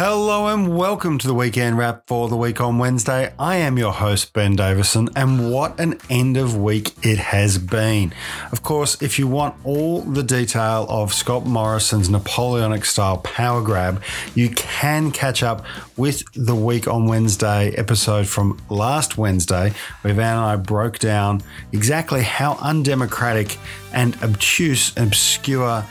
Hello and welcome to the weekend wrap for the week on Wednesday. I am your host, Ben Davison, and what an end of week it has been. Of course, if you want all the detail of Scott Morrison's Napoleonic style power grab, you can catch up with the week on Wednesday episode from last Wednesday, where Van and I broke down exactly how undemocratic and obtuse, and obscure,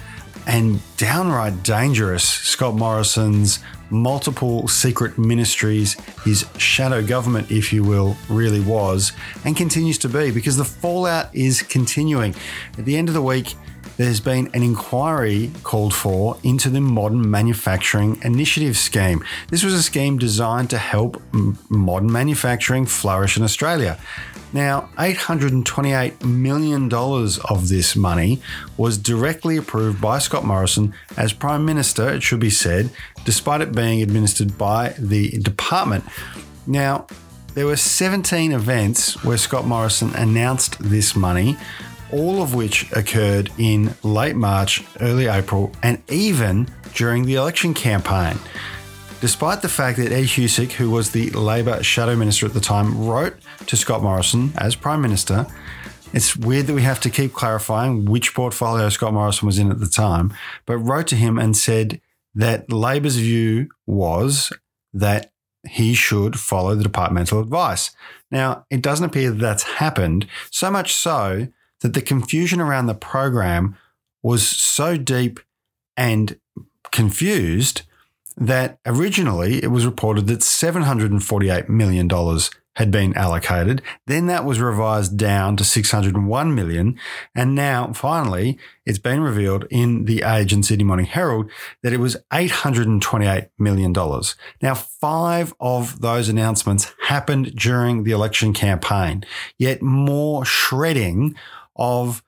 and downright dangerous Scott Morrison's multiple secret ministries, his shadow government, if you will, really was and continues to be because the fallout is continuing. At the end of the week, there's been an inquiry called for into the Modern Manufacturing Initiative Scheme. This was a scheme designed to help modern manufacturing flourish in Australia. Now, $828 million of this money was directly approved by Scott Morrison as Prime Minister, it should be said, despite it being administered by the department. Now, there were 17 events where Scott Morrison announced this money, all of which occurred in late March, early April, and even during the election campaign. Despite the fact that Ed Husic, who was the Labor shadow minister at the time, wrote to Scott Morrison as Prime Minister, it's weird that we have to keep clarifying which portfolio Scott Morrison was in at the time, but wrote to him and said that Labor's view was that he should follow the departmental advice. Now, it doesn't appear that that's happened, so much so that the confusion around the program was so deep and confused that originally it was reported that $748 million had been allocated. Then that was revised down to 601 million. And now finally it's been revealed in the Age and Sydney Morning Herald that it was $828 million. Now, five of those announcements happened during the election campaign, yet more shredding of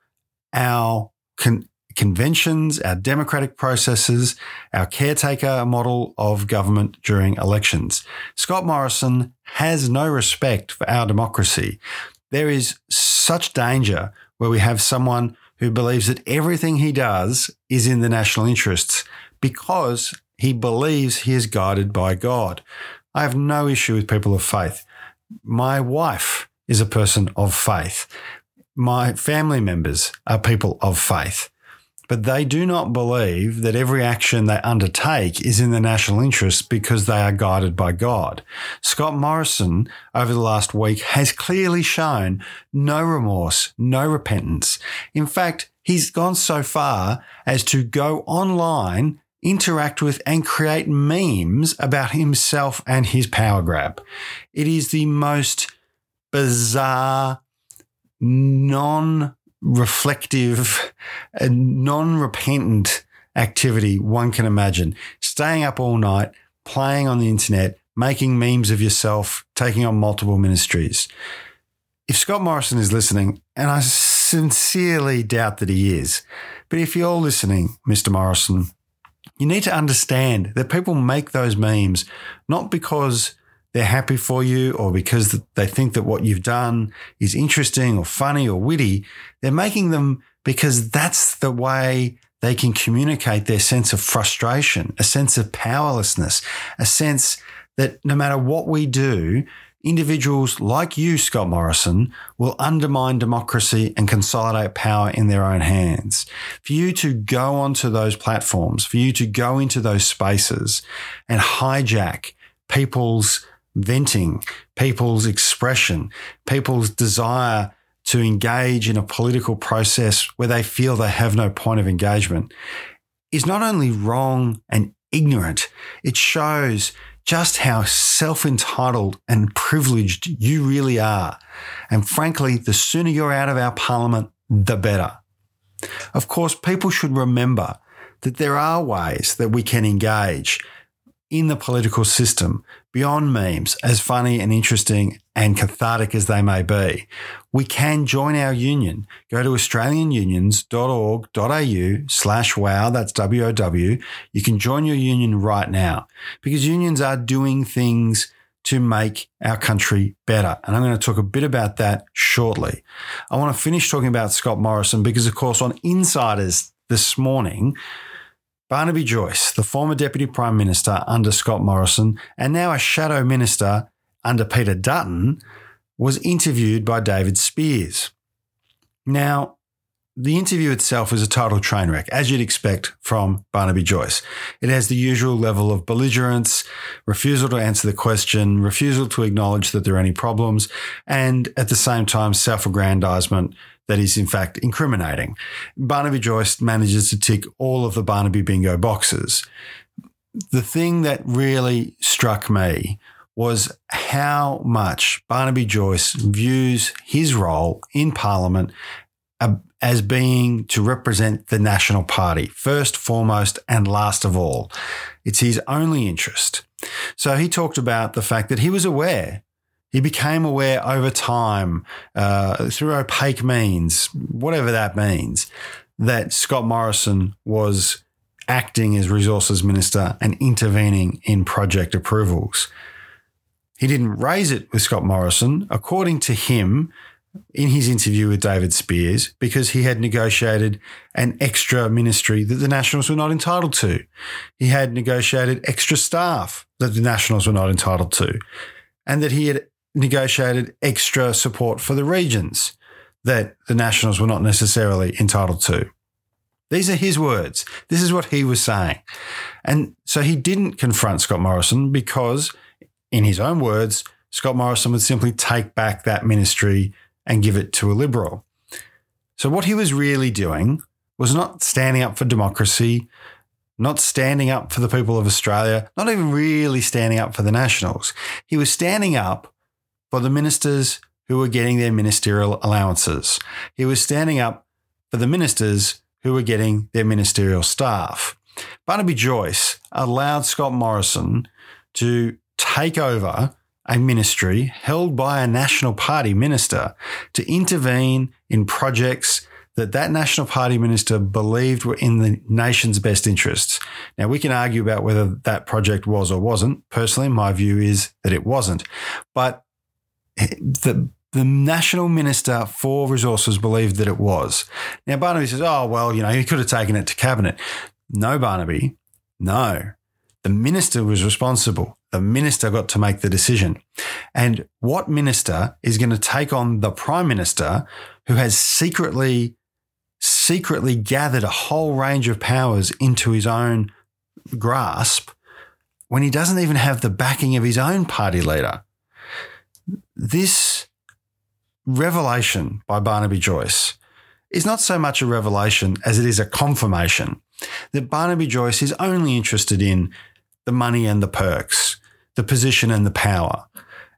our con- conventions, our democratic processes, our caretaker model of government during elections. Scott Morrison has no respect for our democracy. There is such danger where we have someone who believes that everything he does is in the national interests because he believes he is guided by God. I have no issue with people of faith. My wife is a person of faith. My family members are people of faith but they do not believe that every action they undertake is in the national interest because they are guided by God. Scott Morrison, over the last week, has clearly shown no remorse, no repentance. In fact, he's gone so far as to go online interact with and create memes about himself and his power grab. It is the most bizarre, non reflective uh, and non repentant activity one can imagine. Staying up all night, playing on the internet, making memes of yourself, taking on multiple ministries. If Scott Morrison is listening, and I sincerely doubt that he is, but if you're listening, Mr. Morrison, you need to understand that people make those memes not because they're happy for you or because they think that what you've done is interesting or funny or witty. They're making them because that's the way they can communicate their sense of frustration, a sense of powerlessness, a sense that no matter what we do, individuals like you, Scott Morrison, will undermine democracy and consolidate power in their own hands. For you to go onto those platforms, for you to go into those spaces and hijack people's venting, people's expression, people's desire to engage in a political process where they feel they have no point of engagement is not only wrong and ignorant, it shows just how self entitled and privileged you really are. And frankly, the sooner you're out of our parliament, the better. Of course, people should remember that there are ways that we can engage in the political system beyond memes, as funny and interesting and cathartic as they may be. We can join our union. Go to australianunions.org.au slash wow, that's W-O-W. You can join your union right now because unions are doing things to make our country better. And I'm going to talk a bit about that shortly. I want to finish talking about Scott Morrison because, of course, on Insiders this morning, Barnaby Joyce, the former Deputy Prime Minister under Scott Morrison and now a shadow minister under Peter Dutton, was interviewed by David Speers. Now, the interview itself is a total train wreck, as you'd expect from Barnaby Joyce. It has the usual level of belligerence, refusal to answer the question, refusal to acknowledge that there are any problems, and at the same time, self aggrandizement that is, in fact, incriminating. Barnaby Joyce manages to tick all of the Barnaby bingo boxes. The thing that really struck me was how much Barnaby Joyce views his role in Parliament uh, as being to represent the National Party, first, foremost, and last of all. It's his only interest. So he talked about the fact that he was aware. He became aware over time uh, through opaque means, whatever that means, that Scott Morrison was acting as resources minister and intervening in project approvals. He didn't raise it with Scott Morrison. According to him, in his interview with David Speers because he had negotiated an extra ministry that the Nationals were not entitled to. He had negotiated extra staff that the Nationals were not entitled to, and that he had negotiated extra support for the regions that the Nationals were not necessarily entitled to. These are his words. This is what he was saying. And so he didn't confront Scott Morrison because, in his own words, Scott Morrison would simply take back that ministry and give it to a liberal. So, what he was really doing was not standing up for democracy, not standing up for the people of Australia, not even really standing up for the Nationals. He was standing up for the ministers who were getting their ministerial allowances. He was standing up for the ministers who were getting their ministerial staff. Barnaby Joyce allowed Scott Morrison to take over a ministry held by a National Party minister to intervene in projects that that National Party minister believed were in the nation's best interests. Now, we can argue about whether that project was or wasn't. Personally, my view is that it wasn't. But the the national minister for resources believed that it was. Now, Barnaby says, oh, well, you know, he could have taken it to cabinet. No, Barnaby, no. The minister was responsible. The minister got to make the decision. And what minister is going to take on the prime minister who has secretly, secretly gathered a whole range of powers into his own grasp when he doesn't even have the backing of his own party leader? This revelation by Barnaby Joyce is not so much a revelation as it is a confirmation that Barnaby Joyce is only interested in the money and the perks, the position and the power.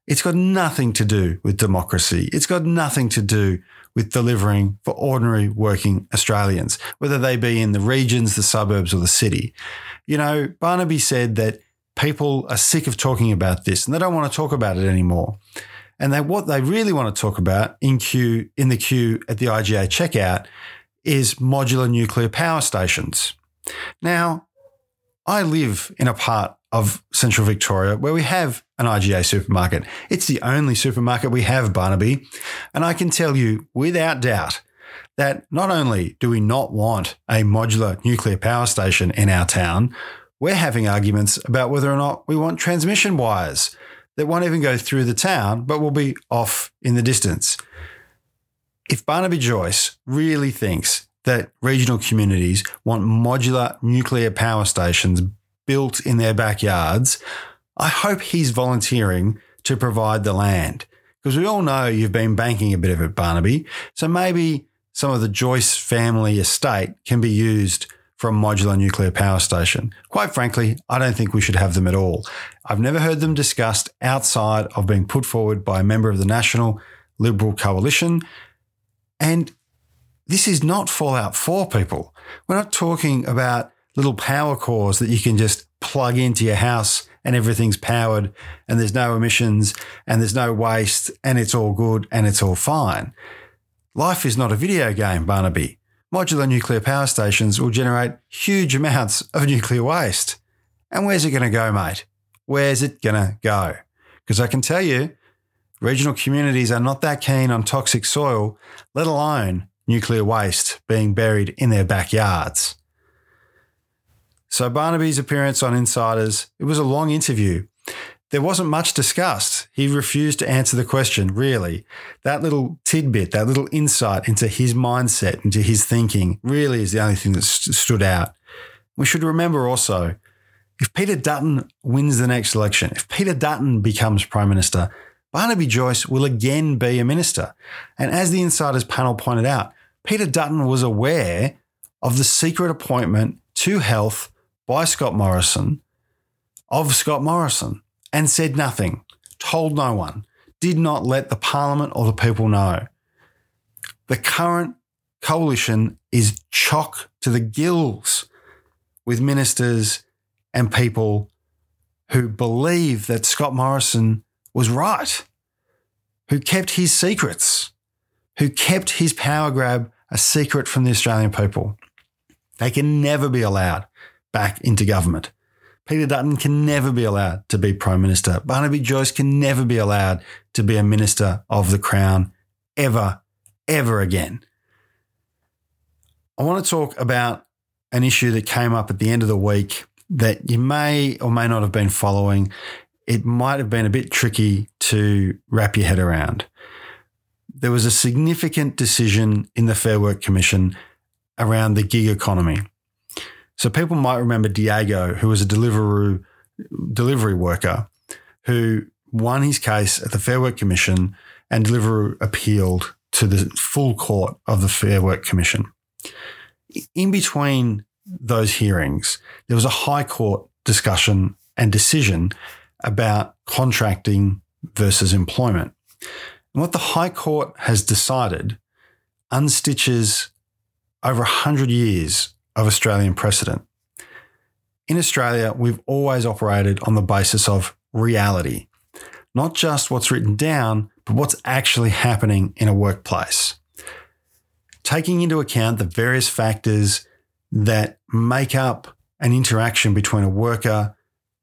It's got nothing to do with democracy. It's got nothing to do with delivering for ordinary working Australians, whether they be in the regions, the suburbs, or the city. You know, Barnaby said that people are sick of talking about this and they don't want to talk about it anymore. And what they really want to talk about in queue in the queue at the IGA checkout is modular nuclear power stations. Now, I live in a part of central Victoria where we have an IGA supermarket. It's the only supermarket we have, Barnaby. And I can tell you without doubt that not only do we not want a modular nuclear power station in our town, we're having arguments about whether or not we want transmission wires that won't even go through the town, but will be off in the distance. If Barnaby Joyce really thinks that regional communities want modular nuclear power stations built in their backyards, I hope he's volunteering to provide the land. Because we all know you've been banking a bit of it, Barnaby. So maybe some of the Joyce family estate can be used a modular nuclear power station. Quite frankly, I don't think we should have them at all. I've never heard them discussed outside of being put forward by a member of the National Liberal Coalition. And this is not Fallout 4, people. We're not talking about little power cores that you can just plug into your house and everything's powered and there's no emissions and there's no waste and it's all good and it's all fine. Life is not a video game, Barnaby. Modular nuclear power stations will generate huge amounts of nuclear waste. And where's it going to go, mate? Where's it going to go? Because I can tell you, regional communities are not that keen on toxic soil, let alone nuclear waste being buried in their backyards. So Barnaby's appearance on Insiders, it was a long interview. There wasn't much discussed. He refused to answer the question, really. That little tidbit, that little insight into his mindset, into his thinking, really is the only thing that st- stood out. We should remember also if Peter Dutton wins the next election, if Peter Dutton becomes Prime Minister, Barnaby Joyce will again be a minister. And as the Insiders panel pointed out, Peter Dutton was aware of the secret appointment to health by Scott Morrison of Scott Morrison and said nothing, told no one, did not let the Parliament or the people know. The current coalition is chock to the gills with ministers and people who believe that Scott Morrison was right, who kept his secrets, who kept his power grab a secret from the Australian people. They can never be allowed back into government. Peter Dutton can never be allowed to be Prime Minister. Barnaby Joyce can never be allowed to be a Minister of the Crown ever, ever again. I want to talk about an issue that came up at the end of the week that you may or may not have been following. It might have been a bit tricky to wrap your head around. There was a significant decision in the Fair Work Commission around the gig economy. So people might remember Diego, who was a Deliveroo delivery worker who won his case at the Fair Work Commission and Deliveroo appealed to the full court of the Fair Work Commission. In between those hearings, there was a High Court discussion and decision about contracting versus employment. And what the High Court has decided unstitches over 100 years of Australian precedent. In Australia, we've always operated on the basis of reality, not just what's written down, but what's actually happening in a workplace. Taking into account the various factors that make up an interaction between a worker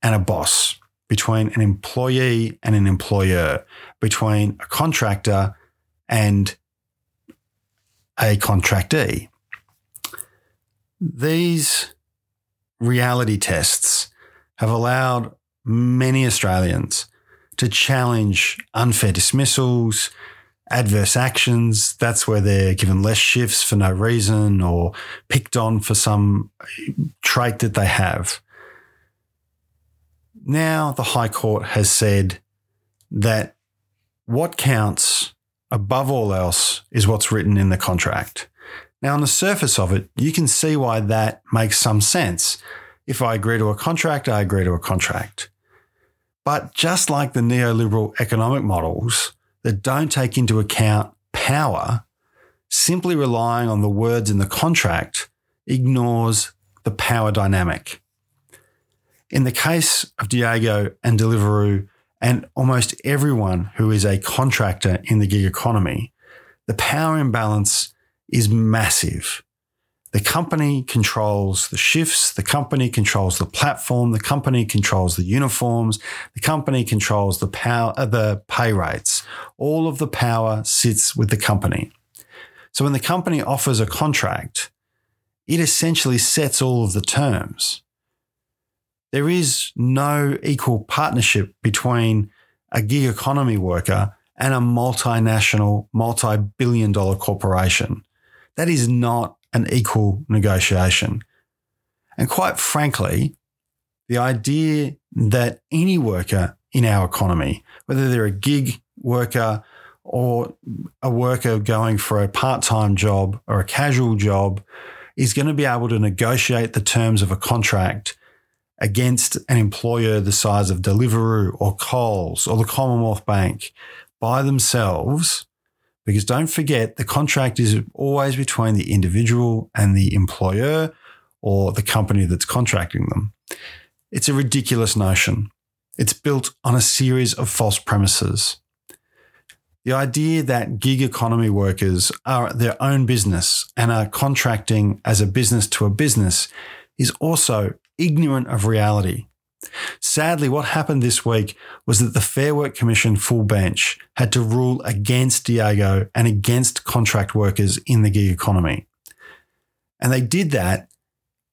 and a boss, between an employee and an employer, between a contractor and a contractee. These reality tests have allowed many Australians to challenge unfair dismissals, adverse actions. That's where they're given less shifts for no reason or picked on for some trait that they have. Now, the High Court has said that what counts above all else is what's written in the contract. Now, on the surface of it, you can see why that makes some sense. If I agree to a contract, I agree to a contract. But just like the neoliberal economic models that don't take into account power, simply relying on the words in the contract ignores the power dynamic. In the case of Diego and Deliveroo, and almost everyone who is a contractor in the gig economy, the power imbalance is massive. The company controls the shifts, the company controls the platform, the company controls the uniforms, the company controls the power uh, the pay rates. All of the power sits with the company. So when the company offers a contract, it essentially sets all of the terms. There is no equal partnership between a gig economy worker and a multinational, multi billion dollar corporation. That is not an equal negotiation. And quite frankly, the idea that any worker in our economy, whether they're a gig worker or a worker going for a part time job or a casual job, is going to be able to negotiate the terms of a contract against an employer the size of Deliveroo or Coles or the Commonwealth Bank by themselves because don't forget, the contract is always between the individual and the employer or the company that's contracting them. It's a ridiculous notion. It's built on a series of false premises. The idea that gig economy workers are their own business and are contracting as a business to a business is also ignorant of reality. Sadly, what happened this week was that the Fair Work Commission full bench had to rule against Diego and against contract workers in the gig economy. And they did that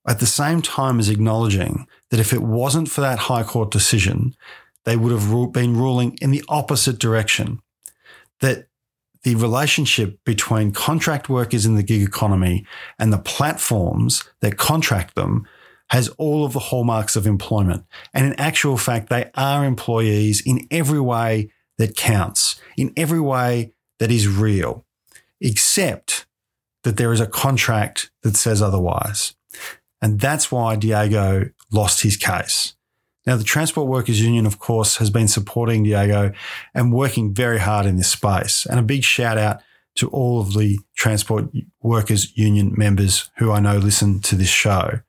at the same time as acknowledging that if it wasn't for that High Court decision, they would have been ruling in the opposite direction. That the relationship between contract workers in the gig economy and the platforms that contract them has all of the hallmarks of employment. And in actual fact, they are employees in every way that counts, in every way that is real, except that there is a contract that says otherwise. And that's why Diego lost his case. Now, the Transport Workers Union, of course, has been supporting Diego and working very hard in this space. And a big shout out to all of the Transport Workers Union members who I know listen to this show.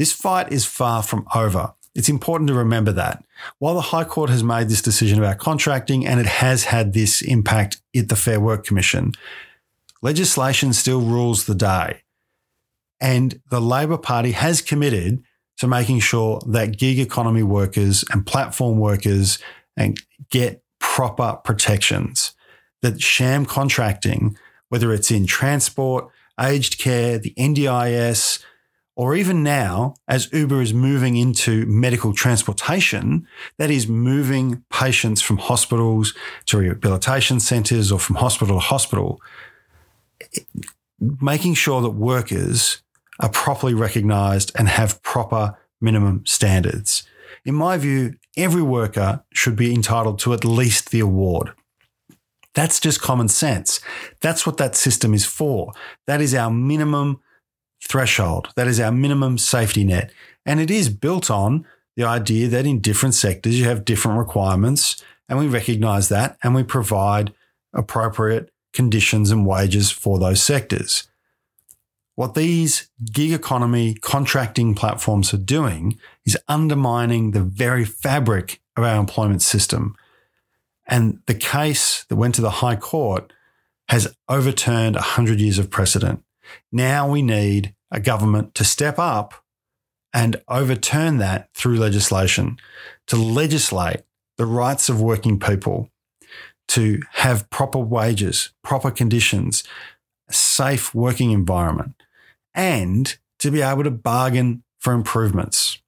This fight is far from over. It's important to remember that. While the High Court has made this decision about contracting and it has had this impact at the Fair Work Commission, legislation still rules the day. And the Labor Party has committed to making sure that gig economy workers and platform workers and get proper protections. That sham contracting, whether it's in transport, aged care, the NDIS, or even now, as Uber is moving into medical transportation, that is moving patients from hospitals to rehabilitation centres or from hospital to hospital, making sure that workers are properly recognised and have proper minimum standards. In my view, every worker should be entitled to at least the award. That's just common sense. That's what that system is for. That is our minimum threshold. That is our minimum safety net. And it is built on the idea that in different sectors you have different requirements, and we recognize that and we provide appropriate conditions and wages for those sectors. What these gig economy contracting platforms are doing is undermining the very fabric of our employment system. And the case that went to the High Court has overturned 100 years of precedent. Now we need a government to step up and overturn that through legislation, to legislate the rights of working people, to have proper wages, proper conditions, a safe working environment, and to be able to bargain for improvements.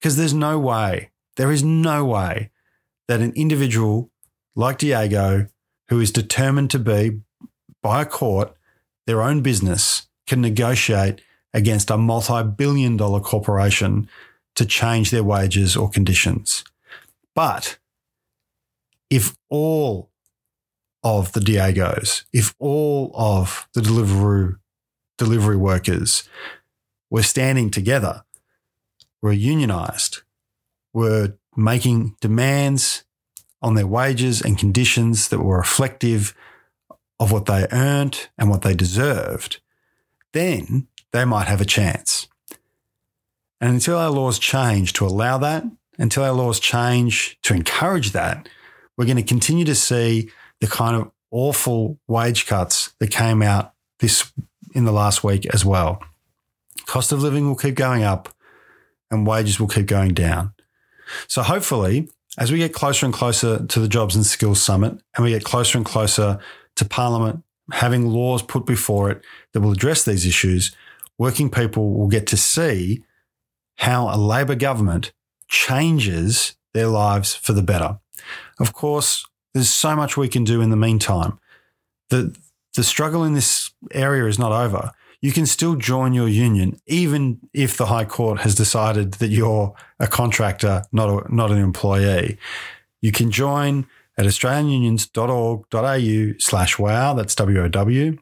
Because there's no way, there is no way that an individual like Diego, who is determined to be by a court their own business, can negotiate against a multi billion dollar corporation to change their wages or conditions. But if all of the Diegos, if all of the Deliveroo delivery workers were standing together, were unionized, were making demands on their wages and conditions that were reflective of what they earned and what they deserved, then they might have a chance. And until our laws change to allow that, until our laws change to encourage that, we're going to continue to see the kind of awful wage cuts that came out this in the last week as well. Cost of living will keep going up and wages will keep going down. So hopefully, as we get closer and closer to the Jobs and Skills Summit and we get closer and closer to Parliament having laws put before it that will address these issues, working people will get to see how a Labor government changes their lives for the better. Of course, there's so much we can do in the meantime. The, the struggle in this area is not over. You can still join your union, even if the High Court has decided that you're a contractor, not, a, not an employee. You can join at australianunions.org.au slash wow, that's W-O-W.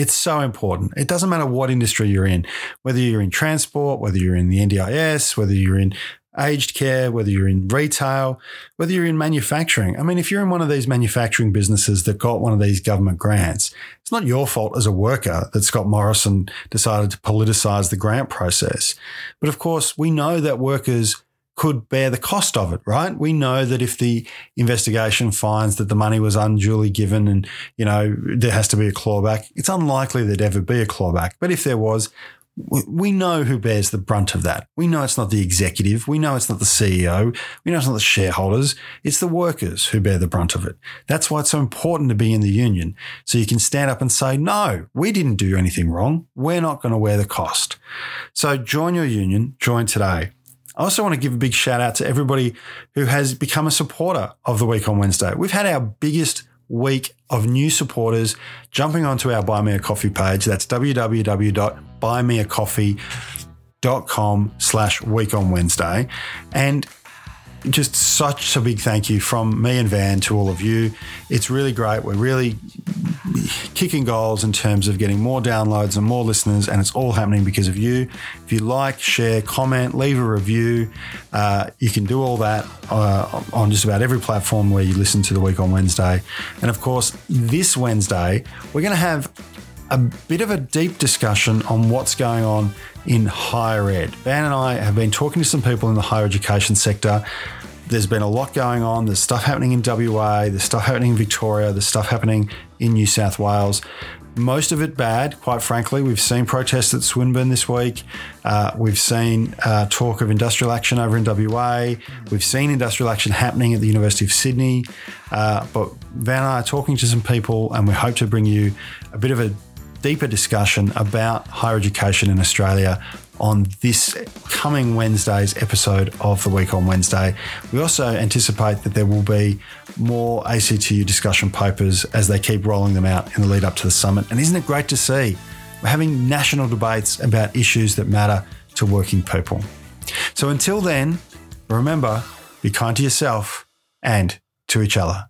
It's so important. It doesn't matter what industry you're in, whether you're in transport, whether you're in the NDIS, whether you're in aged care, whether you're in retail, whether you're in manufacturing. I mean, if you're in one of these manufacturing businesses that got one of these government grants, it's not your fault as a worker that Scott Morrison decided to politicize the grant process. But of course, we know that workers could bear the cost of it, right? We know that if the investigation finds that the money was unduly given and, you know, there has to be a clawback, it's unlikely there'd ever be a clawback. But if there was, we know who bears the brunt of that. We know it's not the executive. We know it's not the CEO. We know it's not the shareholders. It's the workers who bear the brunt of it. That's why it's so important to be in the union. So you can stand up and say, no, we didn't do anything wrong. We're not going to wear the cost. So join your union, join today. I also want to give a big shout out to everybody who has become a supporter of the week on Wednesday. We've had our biggest week of new supporters jumping onto our Buy Me a Coffee page. That's www.buymeacoffee.com slash week on Wednesday. And just such a big thank you from me and Van to all of you. It's really great. We're really kicking goals in terms of getting more downloads and more listeners, and it's all happening because of you. If you like, share, comment, leave a review, uh, you can do all that uh, on just about every platform where you listen to the week on Wednesday. And of course, this Wednesday, we're going to have a bit of a deep discussion on what's going on in higher ed. Van and I have been talking to some people in the higher education sector. There's been a lot going on. There's stuff happening in WA, there's stuff happening in Victoria, there's stuff happening in New South Wales. Most of it bad, quite frankly. We've seen protests at Swinburne this week. Uh, we've seen uh, talk of industrial action over in WA. We've seen industrial action happening at the University of Sydney. Uh, but Van and I are talking to some people, and we hope to bring you a bit of a deeper discussion about higher education in Australia on this coming Wednesday's episode of the Week on Wednesday. We also anticipate that there will be more ACTU discussion papers as they keep rolling them out in the lead up to the summit. And isn't it great to see? We're having national debates about issues that matter to working people. So until then, remember be kind to yourself and to each other.